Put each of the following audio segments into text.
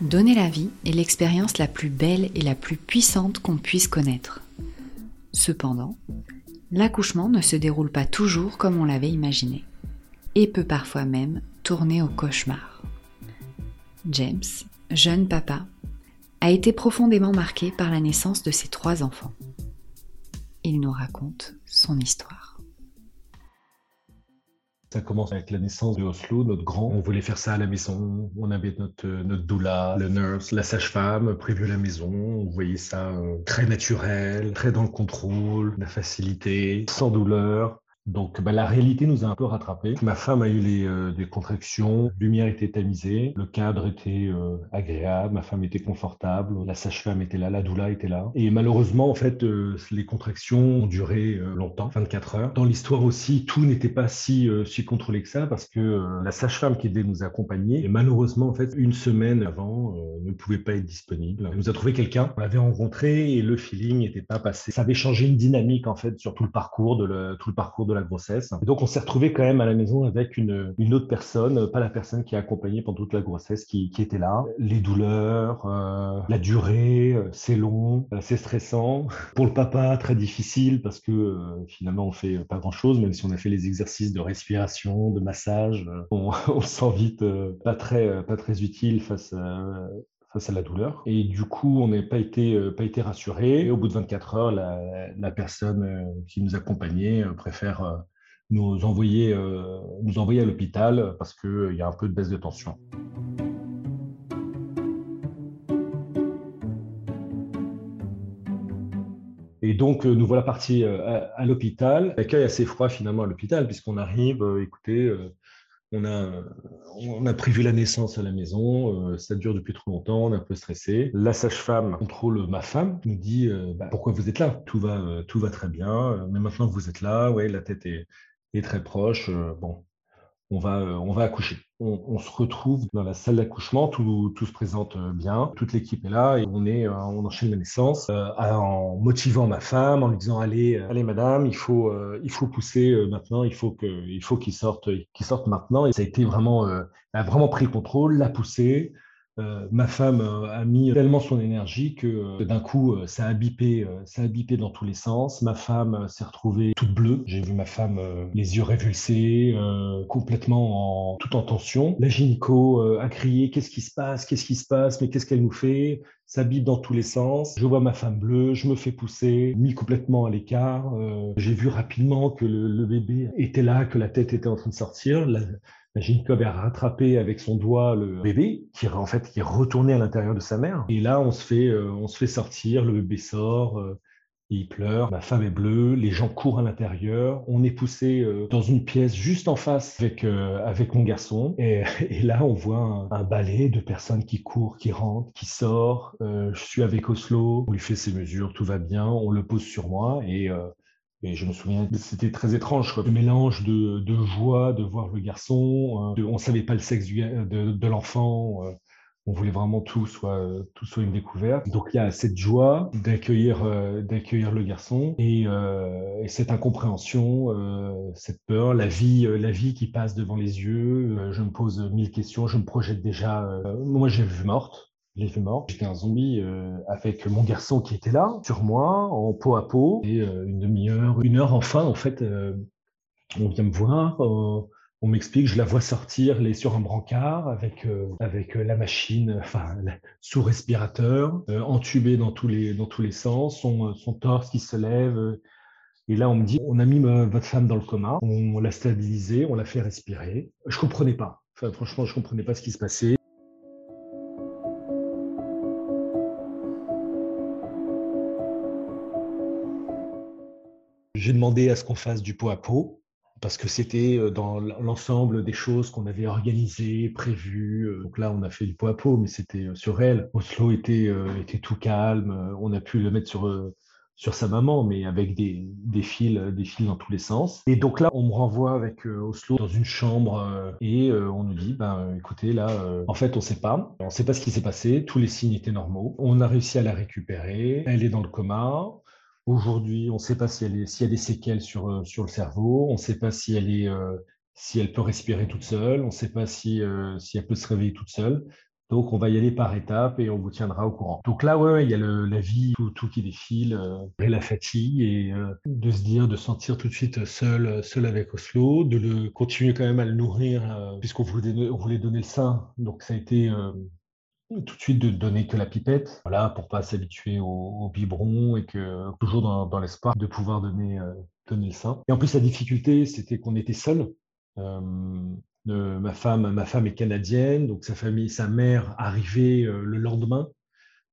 Donner la vie est l'expérience la plus belle et la plus puissante qu'on puisse connaître. Cependant, l'accouchement ne se déroule pas toujours comme on l'avait imaginé, et peut parfois même tourner au cauchemar. James, jeune papa, a été profondément marqué par la naissance de ses trois enfants. Il nous raconte son histoire. Ça commence avec la naissance de Oslo, notre grand. On voulait faire ça à la maison. On avait notre, notre doula, le nurse, la sage-femme prévue à la maison. On voyait ça euh, très naturel, très dans le contrôle, la facilité, sans douleur. Donc bah, la réalité nous a un peu rattrapés. Ma femme a eu les, euh, des contractions, lumière était tamisée, le cadre était euh, agréable, ma femme était confortable, la sage-femme était là, la doula était là. Et malheureusement, en fait, euh, les contractions ont duré longtemps, 24 heures. Dans l'histoire aussi, tout n'était pas si, si contrôlé que ça parce que la sage-femme qui devait nous accompagner, et malheureusement, en fait, une semaine avant, ne pouvait pas être disponible. Elle nous a trouvé quelqu'un, on l'avait rencontré et le feeling n'était pas passé. Ça avait changé une dynamique, en fait, sur tout le parcours de, le, tout le parcours de la donc, on s'est retrouvé quand même à la maison avec une, une autre personne, pas la personne qui a accompagné pendant toute la grossesse, qui, qui était là. Les douleurs, euh, la durée, euh, c'est long, euh, c'est stressant. Pour le papa, très difficile parce que finalement, on fait pas grand chose, même si on a fait les exercices de respiration, de massage, on, on se sent vite pas très, pas très utile face à face à la douleur. Et du coup, on n'a pas été, euh, pas été rassuré. Et au bout de 24 heures, la, personne euh, qui nous accompagnait euh, préfère nous envoyer, nous envoyer à l'hôpital parce qu'il y a un peu de baisse de tension. Et donc, nous voilà partis à, à l'hôpital. L'accueil assez froid finalement à l'hôpital, puisqu'on arrive, écoutez, on a, prévu la naissance à la maison, euh, ça dure depuis trop longtemps, on est un peu stressé. La sage-femme contrôle ma femme, nous dit euh, bah, pourquoi vous êtes là? Tout va, euh, tout va très bien, mais maintenant que vous êtes là, ouais, la tête est, est très proche. bon, on va, euh, on va accoucher. On, se retrouve dans la salle d'accouchement, tout, se présente euh, bien, toute l'équipe est là et on est, euh, on enchaîne la naissance en motivant ma femme, en lui disant allez, allez madame, il faut, il faut pousser maintenant, il faut que, il faut qu'il sorte, qu'il sorte maintenant. Et ça a été vraiment, a vraiment pris le contrôle, l'a poussé. Euh, ma femme euh, a mis tellement son énergie que euh, d'un coup, ça a bipé, ça a bipé dans tous les sens. Ma femme s'est retrouvée toute bleue. J'ai vu ma femme les yeux révulsés, complètement en tout en tension. La gynéco a crié "Qu'est-ce qui se passe? Qu'est-ce qui se passe? Mais qu'est-ce qu'elle nous fait? Ça bip dans tous les sens. Je vois ma femme bleue, je me fais pousser, mis complètement à l'écart. J'ai vu rapidement que le, bébé était là, que la tête était en train de sortir. Gynécologue a rattrapé avec son doigt le bébé, qui en fait qui est retourné à l'intérieur de sa mère. Et là, on se fait, euh, on se fait sortir, le bébé sort, euh, il pleure, ma femme est bleue, les gens courent à l'intérieur. On est poussé euh, dans une pièce juste en face avec, avec mon garçon. Et, là, on voit un, balai de personnes qui courent, qui rentrent, qui sortent. je suis avec Oslo, on lui fait ses mesures, tout va bien, on le pose sur moi et et je me souviens, c'était très étrange, quoi. le mélange de, de, joie de voir le garçon. Euh, on savait pas le sexe de, de l'enfant. Euh, on voulait vraiment tout soit tout soit une découverte. Donc il y a cette joie d'accueillir euh, d'accueillir le garçon et, et cette incompréhension, cette peur, la vie la vie qui passe devant les yeux. je me pose mille questions, je me projette déjà. moi j'ai vu morte j'ai vu mort. J'étais un zombie euh, avec mon garçon qui était là, sur moi, en peau à peau. Et euh, une demi-heure, une heure enfin, en fait, euh, on vient me voir. on m'explique, je la vois sortir les, sur un brancard avec, avec la machine, enfin, sous respirateur, entubée dans tous les, dans tous les sens, son, son torse qui se lève. Et là, on me dit, on a mis votre femme dans le coma, on l'a stabilisée, on l'a fait respirer. Je comprenais pas. Enfin, franchement, je comprenais pas ce qui se passait. J'ai demandé à ce qu'on fasse du pot à pot parce que c'était dans l'ensemble des choses qu'on avait organisées, prévues. Donc là, on a fait du pot à pot, mais c'était sur elle. Oslo était, était tout calme. On a pu le mettre sur sur sa maman, mais avec des, des, fils, des fils dans tous les sens. Et donc là, on me renvoie avec euh, Oslo dans une chambre euh, et euh, on nous dit, ben, écoutez, là, en fait, on ne sait pas. On ne sait pas ce qui s'est passé. Tous les signes étaient normaux. On a réussi à la récupérer. Elle est dans le coma. Aujourd'hui, on ne sait pas si elle s'il y a des séquelles sur, sur le cerveau. On ne sait pas si elle est, si elle peut respirer toute seule. On ne sait pas si, si elle peut se réveiller toute seule. Donc, on va y aller par étapes et on vous tiendra au courant. Donc là, ouais, il y a la vie, tout, qui défile, euh, et la fatigue, et euh, de se dire, de sentir tout de suite seul, seul avec Oslo, de le continuer quand même à le nourrir, euh, puisqu'on voulait, voulait donner le sein. Donc, ça a été tout de suite de donner que la pipette, voilà, pour pas s'habituer au, biberon et que toujours dans, l'espoir de pouvoir donner, donner le sein. Et en plus, la difficulté, c'était qu'on était seul ma, femme, ma femme est canadienne, donc sa famille, sa mère arrivait euh, le lendemain,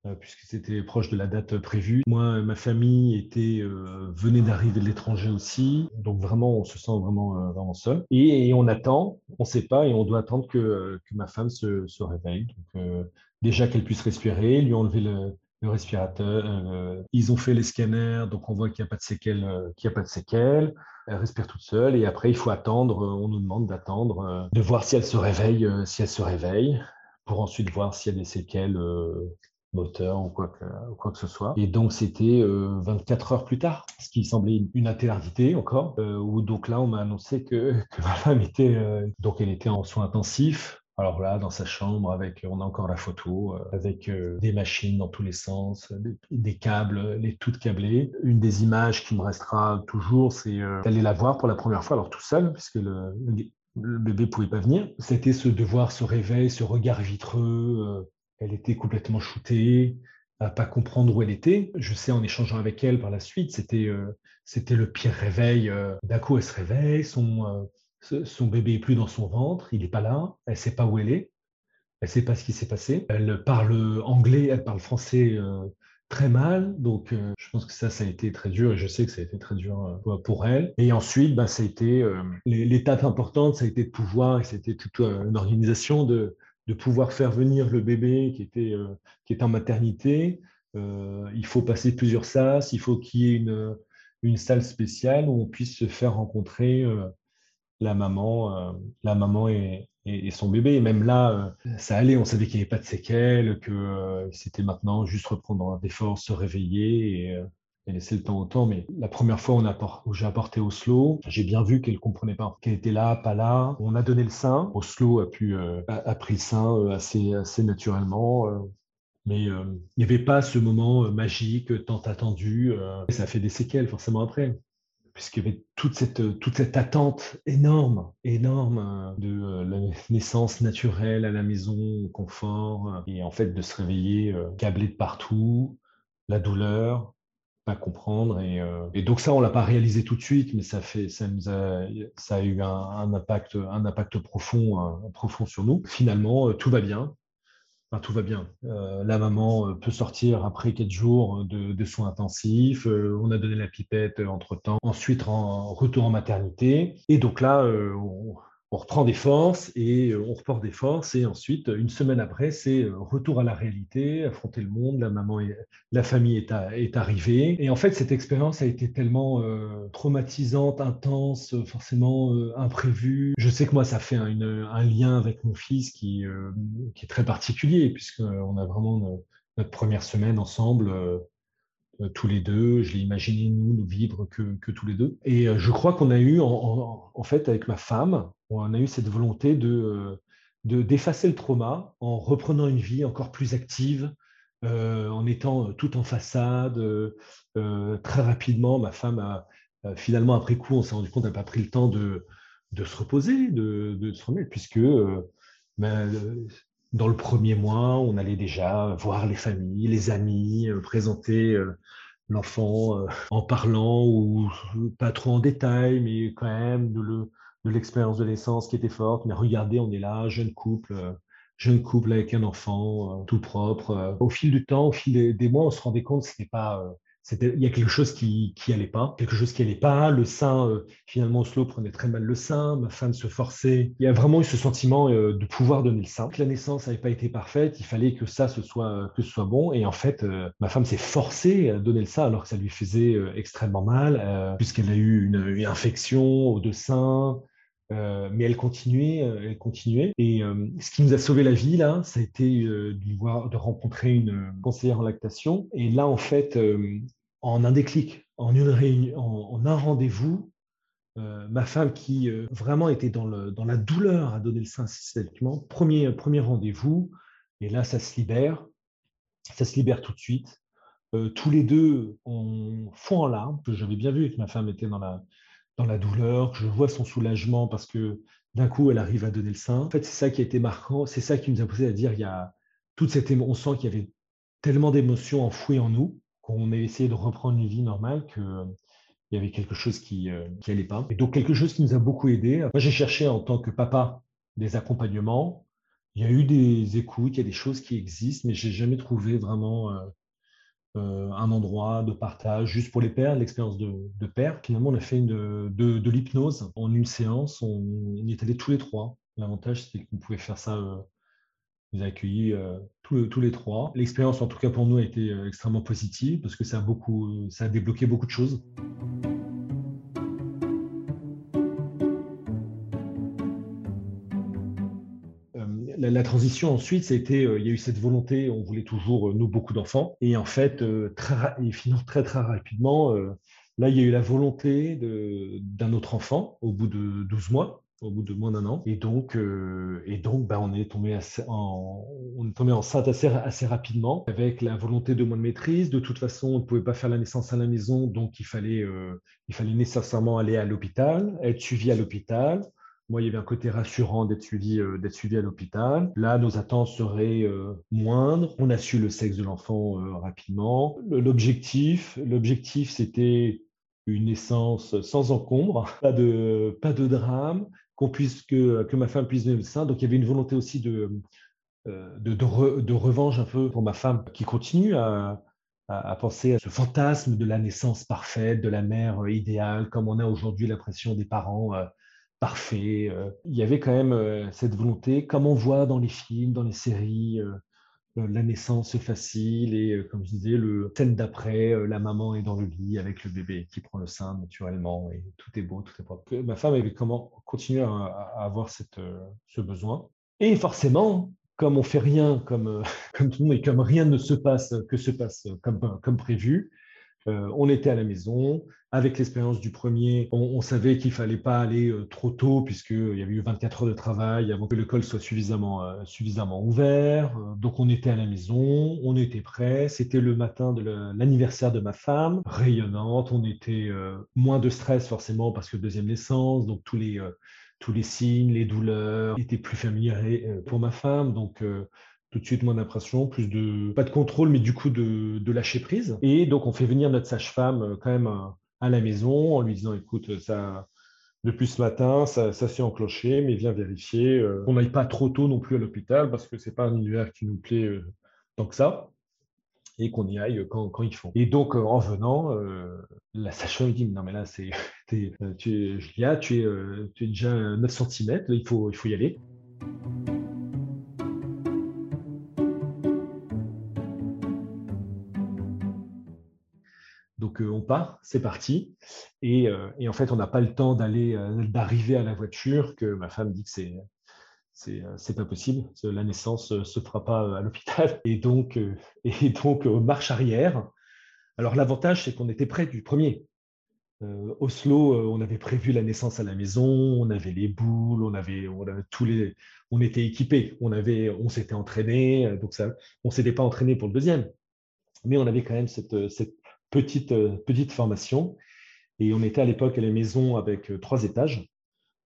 euh, puisque c'était proche de la date prévue. Moi, ma famille était, euh, venait d'arriver de l'étranger aussi, donc vraiment, on se sent vraiment, vraiment seul. Et, on attend, on ne sait pas, et on doit attendre que, que ma femme se, réveille. Déjà qu'elle puisse respirer, lui enlever le, le respirateur. Euh, ils ont fait les scanners, donc on voit qu'il n'y a pas de séquelles. Euh, qu'il a pas de séquelles. Elle respire toute seule et après il faut attendre. Euh, on nous demande d'attendre, de voir si elle se réveille, si elle se réveille, pour ensuite voir s'il y a des séquelles moteurs ou quoi que, ce soit. Et donc c'était 24 heures plus tard, ce qui semblait une éternité encore. où donc là on m'a annoncé que, que, ma femme était donc elle était en soins intensifs alors là, dans sa chambre, avec, on a encore la photo, euh, avec euh, des machines dans tous les sens, des, câbles, les toutes câblées. Une des images qui me restera toujours, c'est euh, d'aller la voir pour la première fois, alors tout seul, puisque le, le bébé pouvait pas venir. C'était ce devoir, ce réveil, ce regard vitreux. elle était complètement shootée, à pas comprendre où elle était. Je sais en échangeant avec elle par la suite, c'était c'était le pire réveil. D'un coup, elle se réveille, son son bébé est plus dans son ventre, il n'est pas là, elle ne sait pas où elle est, elle ne sait pas ce qui s'est passé. Elle parle anglais, elle parle français euh, très mal, donc euh, je pense que ça, ça a été très dur et je sais que ça a été très dur euh, pour elle. Et ensuite, bah, ça a été l'étape importante, ça a été de pouvoir, c'était toute une organisation de, pouvoir faire venir le bébé qui était, qui en maternité. il faut passer plusieurs sas, il faut qu'il y ait une salle spéciale où on puisse se faire rencontrer la maman, euh, la maman et, son bébé. Et même là, euh, ça allait, on savait qu'il n'y avait pas de séquelles, que euh, c'était maintenant juste reprendre des forces, se réveiller et, laisser le temps au temps. Mais la première fois où, j'ai apporté Oslo, j'ai bien vu qu'elle ne comprenait pas, qu'elle était là, pas là. On a donné le sein. Oslo a, pu, a, pris le sein assez, assez naturellement. Mais il n'y avait pas ce moment magique tant attendu. ça fait des séquelles forcément après puisqu'il y avait toute cette, toute cette attente énorme, énorme euh, de euh, la naissance naturelle à la maison, au confort, euh, et en fait de se réveiller câblé de partout, la douleur, pas comprendre. Et, donc ça, on l'a pas réalisé tout de suite, mais ça, fait, ça, a, eu un, impact, profond sur nous. Finalement, tout va bien tout va bien. Euh, la maman euh, peut sortir après quatre jours de, soins intensifs. Euh, on a donné la pipette entre-temps. Ensuite, en retour en maternité. Et donc là, on, on reprend des forces et euh, on reporte des forces et ensuite une semaine après c'est euh, retour à la réalité affronter le monde la maman et la famille est, est arrivée et en fait cette expérience a été tellement euh, traumatisante intense forcément imprévue je sais que moi ça fait un, lien avec mon fils qui, qui est très particulier puisqu'on a vraiment notre première semaine ensemble tous les deux. Je l'ai imaginé, nous, nous vivre que, que tous les deux. Et je crois qu'on a eu, en, fait, avec ma femme, on a eu cette volonté de, euh, de d'effacer le trauma en reprenant une vie encore plus active, en étant tout en façade. très rapidement, ma femme a, finalement, après coup, on s'est rendu compte qu'elle n'a pas pris le temps de, de se reposer, de, de se remettre, puisque ben, dans le premier mois, on allait déjà voir les familles, les amis, euh, présenter euh, l'enfant euh, en parlant ou pas trop en détail, mais quand même de, l'expérience de naissance qui était forte. Mais regardez, on est là, jeune couple, jeune couple avec un enfant tout propre. Au fil du temps, au fil des, mois, on se rendait compte que c'était pas il y a quelque chose qui qui allait pas, quelque chose qui allait pas. Le sein, euh, finalement, Oslo prenait très mal le sein. Ma femme se forçait. Il y a vraiment eu ce sentiment euh, de pouvoir donner le sein. La naissance n'avait pas été parfaite, il fallait que ça ce soit que ce soit bon. Et en fait, euh, ma femme s'est forcée à donner le sein alors que ça lui faisait extrêmement mal, puisqu'elle a eu une, infection aux deux seins. Euh, mais elle continuait, euh, elle continuait. Et euh, ce qui nous a sauvé la vie là, ça a été de voir, de rencontrer une conseillère en lactation. Et là, en fait, en un déclic, en une réunion, en, un rendez-vous, ma femme qui vraiment était dans, la douleur à donner le sein systématiquement, premier, premier rendez-vous, et là, ça se libère, ça se libère tout de suite. tous les deux, on fond en larmes, que j'avais bien vu que ma femme était dans la, dans la douleur, je vois son soulagement parce que d'un coup, elle arrive à donner le sein. En fait, c'est ça qui a été marquant, c'est ça qui nous a poussé à dire, il y a toute cette on sent qu'il y avait tellement d'émotions enfouies en nous qu'on a essayé de reprendre une vie normale que il y avait quelque chose qui n'allait euh, pas. Et donc, quelque chose qui nous a beaucoup aidé. Moi, j'ai cherché en tant que papa des accompagnements. Il y a eu des écoutes, il y a des choses qui existent, mais j'ai jamais trouvé vraiment euh, euh, un endroit de partage juste pour les pères, l'expérience de, père. Finalement, on a fait une, de, l'hypnose en une séance. On, y est allés tous les trois. L'avantage, c'était qu'on pouvait faire ça. Euh, nous a accueillis euh, tous, tous, les trois. L'expérience, en tout cas pour nous, a été extrêmement positive parce que ça a, beaucoup, ça a débloqué beaucoup de choses. La, transition ensuite, été, euh, il y a eu cette volonté, on voulait toujours, euh, nous, beaucoup d'enfants. Et en fait, euh, très, très, très rapidement, là, il y a eu la volonté d'un autre enfant au bout de 12 mois au bout de moins d'un an. Et donc, et donc bah, on, est tombé en, on est tombé enceinte assez, assez rapidement, avec la volonté de moins de maîtrise. De toute façon, on ne pouvait pas faire la naissance à la maison, donc il fallait, il fallait nécessairement aller à l'hôpital, être suivi à l'hôpital. Moi, il y avait un côté rassurant d'être suivi, euh, suivi à l'hôpital. Là, nos attentes seraient euh, moindres. On a su le sexe de l'enfant euh, rapidement. L'objectif, l'objectif, c'était une naissance sans encombre, pas de, pas de drame, qu'on puisse que, que ma femme puisse donner le sein. Donc, il y avait une volonté aussi de, de, de, revanche un peu pour ma femme qui continue à, à, penser à ce fantasme de la naissance parfaite, de la mère idéale, comme on a aujourd'hui l'impression des parents parfait. Euh, il y avait quand même euh, cette volonté, comme on voit dans les films, dans les séries, euh, la naissance facile et, comme je disais, le scène d'après, la maman est dans le lit avec le bébé qui prend le sein naturellement et tout est beau, tout est propre. Ma femme avait comment continué à, avoir cette, ce besoin. Et forcément, comme on fait rien comme, comme tout le monde et comme rien ne se passe que se passe comme, comme prévu, euh, on était à la maison. Avec l'expérience du premier, on, savait qu'il fallait pas aller euh, trop tôt puisqu'il y avait eu 24 heures de travail avant que l'école soit suffisamment, euh, suffisamment ouvert. donc on était à la maison, on était prêt. C'était le matin de l'anniversaire de ma femme, rayonnante. On était moins de stress forcément parce que deuxième naissance, donc tous les tous les signes, les douleurs étaient plus familiers pour ma femme. Donc, tout de suite moins d'impression, plus de, pas de contrôle, mais du coup de, lâcher prise. Et donc, on fait venir notre sage-femme euh, quand même euh, à la maison en lui disant, écoute, ça, depuis ce matin, ça, s'est enclenché, mais viens vérifier. Euh, on n'aille pas trop tôt non plus à l'hôpital parce que c'est pas un univers qui nous plaît tant que ça et qu'on y aille quand, quand, il faut. Et donc, en venant, la sage-femme dit, non mais là, c'est, tu Julia, tu es, tu es déjà 9 cm, il faut, il faut y aller. Euh, on part, c'est parti. Euh, et, en fait, on n'a pas le temps d'aller, euh, d'arriver à la voiture que ma femme dit que c'est c'est pas possible. La naissance se fera pas à l'hôpital. Et donc, et donc marche arrière. Alors l'avantage, c'est qu'on était près du premier. Oslo, on avait prévu la naissance à la maison, on avait les boules, on avait, on avait tous les, on était équipés, on avait, on s'était entraîné, donc ça, on s'était pas entraîné pour le deuxième, mais on avait quand même cette, petite, euh, petite formation. Et on était à l'époque à la maison avec euh, trois étages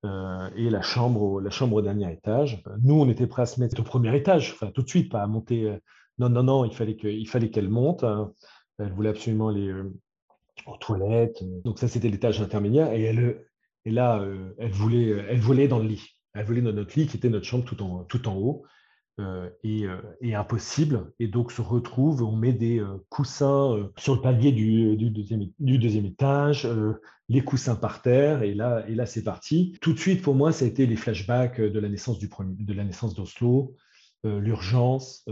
euh, et la chambre, la chambre au dernier étage. Nous, on était prêts à se mettre au premier étage, enfin tout de suite, pas à monter. non, non, non, il fallait qu'elle monte. Hein. Elle voulait absolument aller aux toilettes. Donc ça, c'était l'étage intermédiaire. Et, elle, et là, elle, voulait, elle voulait dans le lit. Elle voulait dans notre lit, qui était notre chambre tout en, tout en haut. Est, impossible. Et donc se retrouve, on met des coussins sur le palier du, deuxième, du deuxième, étage, les coussins par terre, et là, et là c'est parti. Tout de suite, pour moi, ça a été les flashbacks de la naissance du de la naissance d'Oslo, l'urgence,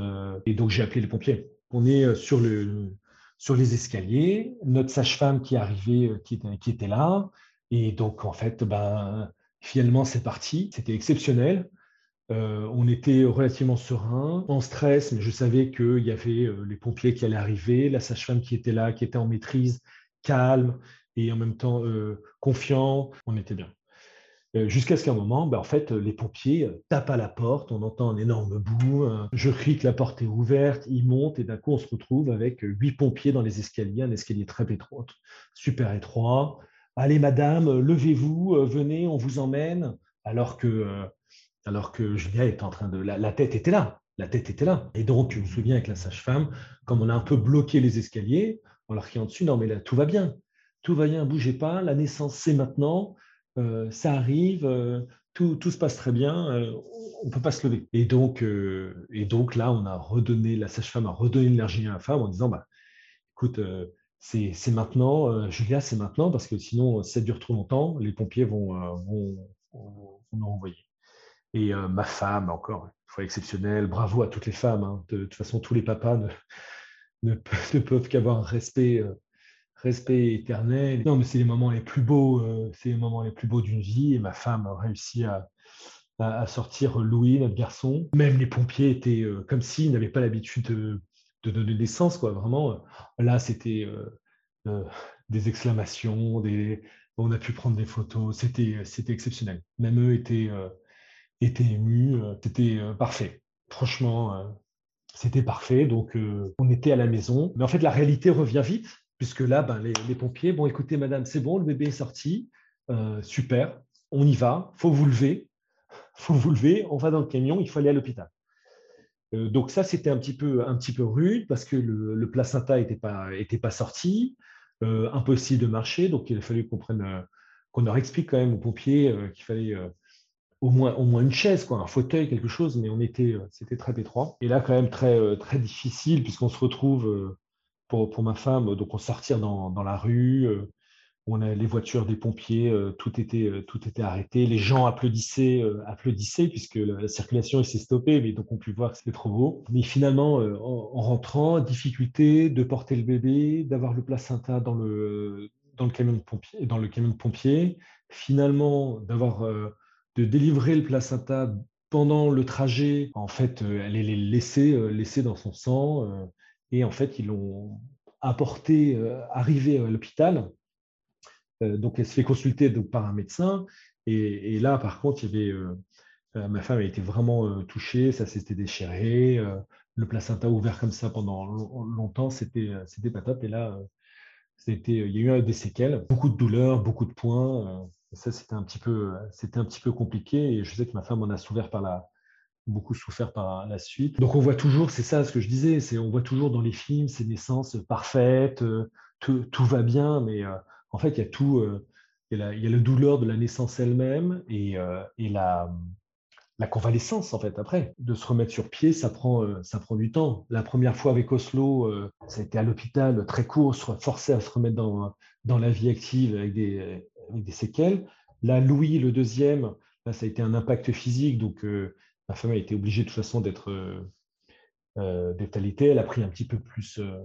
et donc j'ai appelé les pompiers. On est sur le sur les escaliers, notre sage-femme qui arrivait, qui était, qui était là, et donc en fait, ben, finalement, c'est parti. C'était exceptionnel. Euh, on était relativement serein, en stress, mais je savais qu'il y avait euh, les pompiers qui allaient arriver, la sage-femme qui était là, qui était en maîtrise, calme et en même temps euh, confiant. On était bien. Jusqu'à ce qu'à un moment, ben, en fait, les pompiers tapent à la porte, on entend un énorme bout, je crie que la porte est ouverte, ils montent et d'un coup on se retrouve avec huit pompiers dans les escaliers, un escalier très étroit, super étroit. Allez madame, levez-vous, venez, on vous emmène. Alors que alors que Julia était en train de... La, tête était là, la tête était là. Et donc, je me souviens avec la sage-femme, comme on a un peu bloqué les escaliers, on leur en dessus, non mais là, tout va bien, tout va bien, bougez pas, la naissance, c'est maintenant, euh, ça arrive, euh, tout, se passe très bien, euh, on ne peut pas se lever. Et donc, là, on a redonné, la sage-femme a redonné l'énergie à la femme en disant, bah, écoute, c'est maintenant, Julia, c'est maintenant, parce que sinon, si ça dure trop longtemps, les pompiers vont, vont, vont nous renvoyer. Et euh, ma femme, encore une fois exceptionnelle, bravo à toutes les femmes. Hein. De, toute façon, tous les papas ne, peuvent qu'avoir un respect, euh, respect éternel. Non, mais c'est les moments les plus beaux, euh, c'est les moments les plus beaux d'une vie. Et ma femme a réussi à, sortir Louis, notre garçon. Même les pompiers étaient comme s'ils n'avaient pas l'habitude de, donner naissance, quoi. Vraiment, là, c'était des exclamations, on a pu prendre des photos. C'était, c'était exceptionnel. Même eux étaient était ému. Euh, c'était euh, parfait. Franchement, euh, c'était parfait. Donc, on était à la maison. Mais en fait, la réalité revient vite, puisque là, ben, les, pompiers, bon, écoutez, madame, c'est bon, le bébé est sorti. super, on y va. faut vous lever. faut vous lever. On va dans le camion. Il faut aller à l'hôpital. donc ça, c'était un petit peu un petit peu rude parce que le, placenta n'était pas était pas sorti, impossible de marcher. Donc il a fallu qu'on prenne qu'on leur explique quand même aux pompiers qu'il fallait au moins, au moins une chaise, quoi, un fauteuil, quelque chose, mais on était, euh, c'était très étroit. Et là, quand même, très, euh, très difficile, puisqu'on se retrouve, euh, pour, pour ma femme, donc on sortir dans, dans la rue, on a les voitures des pompiers, tout, était, tout était arrêté, les gens applaudissaient, applaudissaient puisque la, circulation s'est stoppée, mais donc on pu voir que c'était trop beau. Mais finalement, en, rentrant, difficulté de porter le bébé, d'avoir le placenta dans le, dans le camion de pompier, dans le camion de pompier, finalement d'avoir de délivrer le placenta pendant le trajet. En fait, euh, elle est laissée, euh, laissée dans son sang euh, et en fait, ils l'ont apporté, arrivé à l'hôpital. Donc, elle se fait consulter donc, par un médecin. Et, là, par contre, il y avait, ma femme a été vraiment touchée, ça s'était déchiré. le placenta ouvert comme ça pendant longtemps, c'était pas top. Et là, c'était, il y a eu des séquelles, beaucoup de douleurs, beaucoup de points ça, c'était un, petit peu, c'était un petit peu compliqué. Et je sais que ma femme en a souffert beaucoup souffert par la suite. Donc on voit toujours, c'est ça ce que je disais, on voit toujours dans les films ces naissances parfaites, euh, tout, va bien, mais euh, en fait il y a tout, euh, il y a la douleur de la naissance elle-même et, et la, la, convalescence en fait après. De se remettre sur pied, ça prend, ça prend du temps. La première fois avec Oslo, ça a été à l'hôpital très court, forcé à se remettre dans, dans la vie active avec des avec des séquelles. Là, Louis, le deuxième, ça a été un impact physique, donc euh, ma femme a été obligée de toute façon d'être euh, euh Elle a pris un petit peu plus. Euh,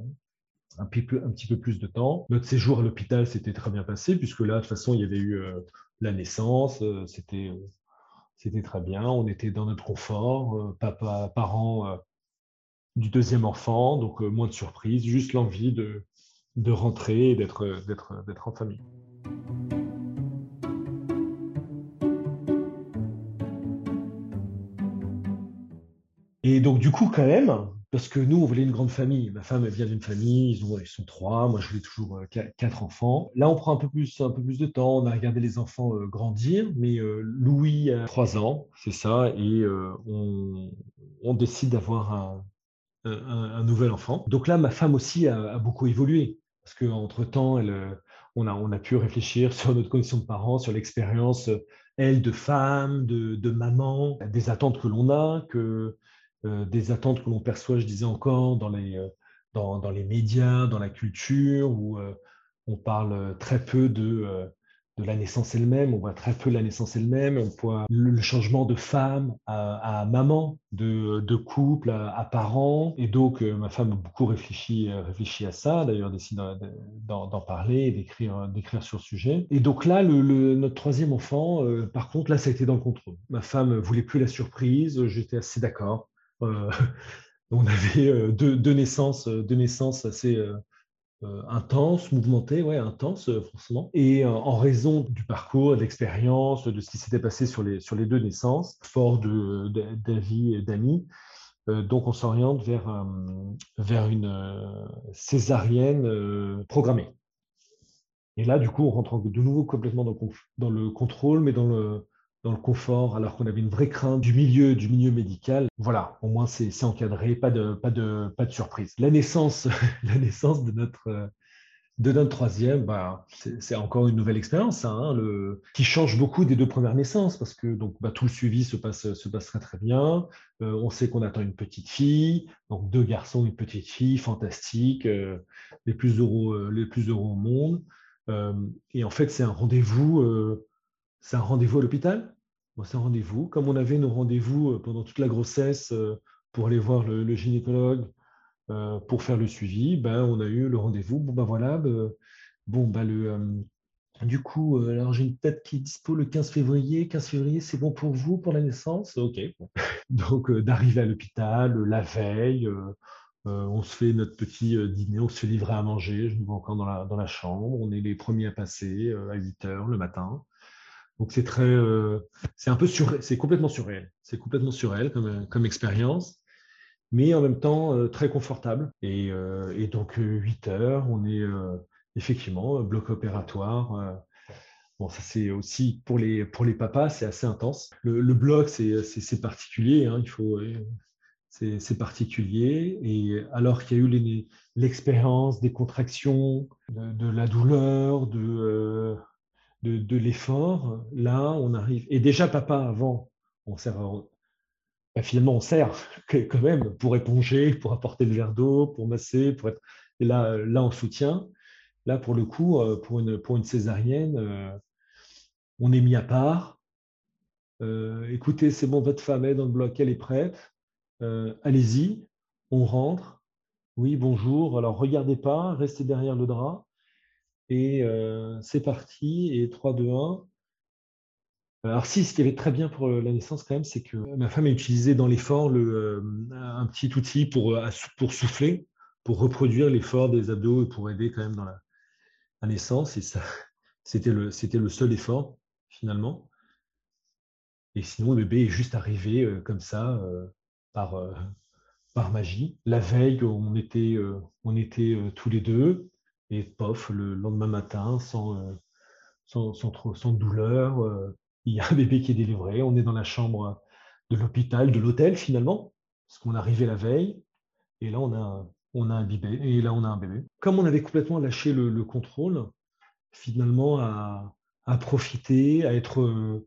un, petit peu, un petit peu plus de temps. Notre séjour à l'hôpital s'était très bien passé, puisque là, de toute façon, il y avait eu la naissance, c'était c'était très bien, on était dans notre confort, papa, parents du deuxième enfant, donc moins de surprises, juste l'envie de, de rentrer et d'être en famille. Et donc, du coup, quand même, parce que nous, on voulait une grande famille. Ma femme, vient d'une famille, ils, ont, ils sont trois. Moi, je voulais toujours euh, quatre enfants. Là, on prend un peu plus, un peu plus de temps. On a regardé les enfants euh, grandir. Mais euh, Louis a trois ans, c'est ça. Et on, décide d'avoir un, nouvel enfant. Donc là, ma femme aussi a, beaucoup évolué. Parce qu'entre-temps, on, a, on a pu réfléchir sur notre condition de parents, sur l'expérience, elle, de femme, de, de maman, des attentes que l'on a, que des attentes que l'on perçoit, je disais encore, dans les, dans, dans, les médias, dans la culture, où on parle très peu de de la naissance elle-même, on voit très peu la naissance elle-même, on voit le changement de femme à, maman, de, couple à, parent. Et donc, euh, ma femme a beaucoup réfléchi, euh, réfléchi à ça, d'ailleurs, décide d'en parler, d'écrire, d'écrire sur le sujet. Et donc là, notre troisième enfant, euh, par contre, là, ça a été dans le contrôle. Ma femme voulait plus la surprise, j'étais assez d'accord. on avait deux, deux, naissances, deux naissances assez euh, intense, mouvementé, ouais, intense, euh, forcément. Et euh, en raison du parcours, de l'expérience, de ce qui s'était passé sur les, sur les deux naissances, fort d'avis et d'amis, donc on s'oriente vers, vers une césarienne programmée. Et là, du coup, on rentre de nouveau complètement dans le contrôle, mais dans le, dans le confort, alors qu'on avait une vraie crainte du milieu, du milieu médical. Voilà, au moins c'est encadré, pas de, pas, de, pas de surprise. La naissance, la naissance de notre, de notre troisième, bah, c'est encore une nouvelle expérience, hein, le, qui change beaucoup des deux premières naissances, parce que donc, bah, tout le suivi se passe, se passe très très bien. Euh, on sait qu'on attend une petite fille, donc deux garçons, une petite fille, fantastique, euh, les, plus heureux, euh, les plus heureux au monde. et en fait, c'est un rendez-vous c'est un rendez-vous à l'hôpital. C'est un rendez-vous. Comme on avait nos rendez-vous euh, pendant toute la grossesse euh, pour aller voir le, gynécologue, euh, pour faire le suivi, ben, on a eu le rendez-vous. Bon, ben voilà, ben, bon, ben, du coup, alors j'ai une tête qui est dispo le 15 février. 15 février, c'est bon pour vous pour la naissance? Ok. Donc, d'arriver à l'hôpital la veille, on se fait notre petit dîner, on se fait livrer à manger. Je me vois encore dans la, dans la chambre. On est les premiers à passer à 8 heures le matin. Donc c'est très, euh, c'est un peu sur, c'est complètement surréel. C'est complètement surréel comme, comme expérience, mais en même temps euh, très confortable. Et, euh, et donc 8 heures, on est effectivement bloc opératoire. Bon, ça c'est aussi pour les, pour les papas, c'est assez intense. Le, bloc, c'est particulier. Hein, il faut, c'est particulier. Et alors qu'il y a eu l'expérience des contractions, de, la douleur, de de, l'effort, là, on arrive. Et déjà, papa, avant, on sert. Ben, finalement, on sert quand même pour éponger, pour apporter le verre d'eau, pour masser, pour être. Là, là, on soutient. Là, pour le coup, euh, pour une, pour une césarienne, euh, on est mis à part. Euh, écoutez, c'est bon, votre femme est dans le bloc, elle est prête. Allez-y, on rentre. Oui, bonjour. Alors, regardez pas, restez derrière le drap. Et euh, c'est parti, et 3, 2, 1. Alors si, ce qui avait très bien pour la naissance quand même, c'est que ma femme a utilisé dans l'effort euh, un petit outil pour, euh, pour souffler, pour reproduire l'effort des abdos et pour aider quand même dans la, naissance. Et ça, c'était le, c'était le seul effort finalement. Et sinon, le bébé est juste arrivé comme ça, par, par magie. La veille, on était, on était tous les deux. Et pof, le lendemain matin, sans, euh, sans, douleur, euh, il y a un bébé qui est délivré. On est dans la chambre de l'hôpital, de l'hôtel finalement, parce qu'on arrivé la veille. Et là, on a, on a un bébé. Et là, on a un bébé. Comme on avait complètement lâché le, contrôle, finalement, à, à, profiter, à être euh,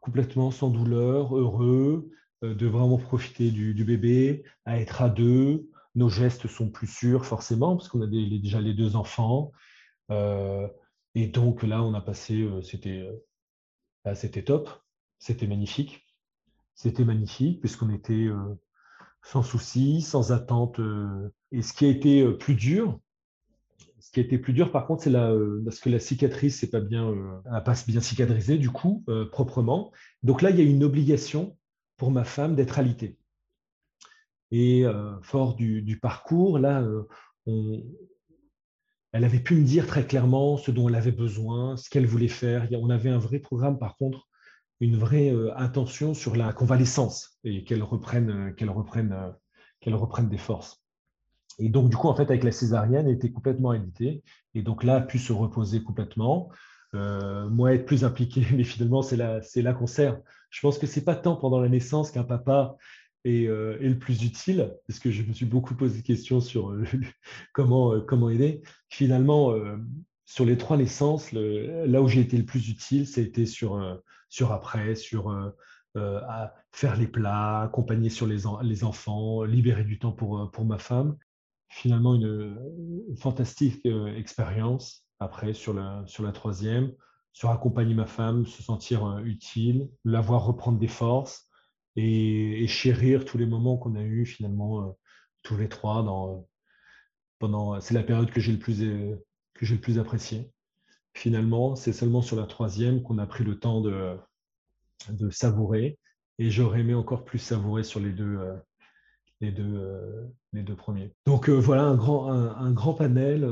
complètement sans douleur, heureux, de vraiment profiter du, bébé, à être à deux, nos gestes sont plus sûrs forcément, parce qu'on a déjà les deux enfants. Euh, et donc là, on a passé, euh, c'était euh, bah, c'était top, c'était magnifique. C'était magnifique, puisqu'on était sans souci, sans attente. et ce qui a été plus dur, ce qui a été plus dur, par contre, c'est parce que la cicatrice n'est pas bien, pas bien cicatrisée, du coup, proprement. Donc là, il y a une obligation pour ma femme d'être alitée. Et fort du, parcours, là, elle avait pu me dire très clairement ce dont elle avait besoin, ce qu'elle voulait faire. On avait un vrai programme, par contre, une vraie attention sur la convalescence et qu'elle reprenne, qu'elle reprenne, qu'elle reprenne des forces. Et donc, du coup, en fait, avec la césarienne, elle était complètement alitée. Et donc là, a pu se reposer complètement. moi, être plus impliqué, mais finalement, c'est là, c'est là qu'on sert. Je pense que c'est pas tant pendant la naissance qu'un papa euh, est, le plus utile, parce que je me suis beaucoup posé de questions sur euh, comment, euh, comment aider. Finalement, sur les trois naissances, là où j'ai été le plus utile, c'était sur, sur après, sur à faire les plats, accompagner sur les, enfants, libérer du temps pour, pour ma femme. Finalement, une, fantastique expérience après sur la, sur la troisième, sur accompagner ma femme, se sentir utile, la voir reprendre des forces et, chérir tous les moments qu'on a eus finalement tous les trois dans, pendant. C'est la période que j'ai le plus que j'ai le plus appréciée. Finalement, c'est seulement sur la troisième qu'on a pris le temps de, de savourer. Et j'aurais aimé encore plus savourer sur les deux, euh, les deux, euh, les deux premiers. Donc euh, voilà un grand, un, grand panel.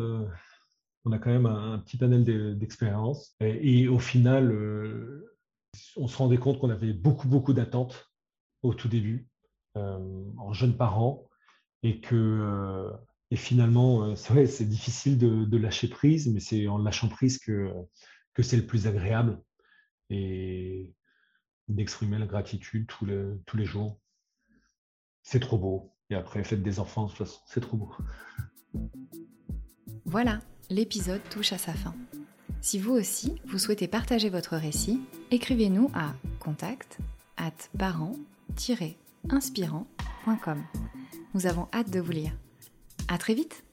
on a quand même un, petit panel d'expérience. Et, au final, on se rendait compte qu'on avait beaucoup, beaucoup d'attentes au tout début, en jeunes parents, et que et finalement, euh, c'est difficile de, lâcher prise, mais c'est en lâchant prise que, que c'est le plus agréable et d'exprimer la gratitude tous les, tous les jours. C'est trop beau. Et après, faites des enfants, de toute façon, c'est trop beau. Voilà, l'épisode touche à sa fin. Si vous aussi, vous souhaitez partager votre récit, écrivez-nous à contact at parent-inspirant.com. Nous avons hâte de vous lire. À très vite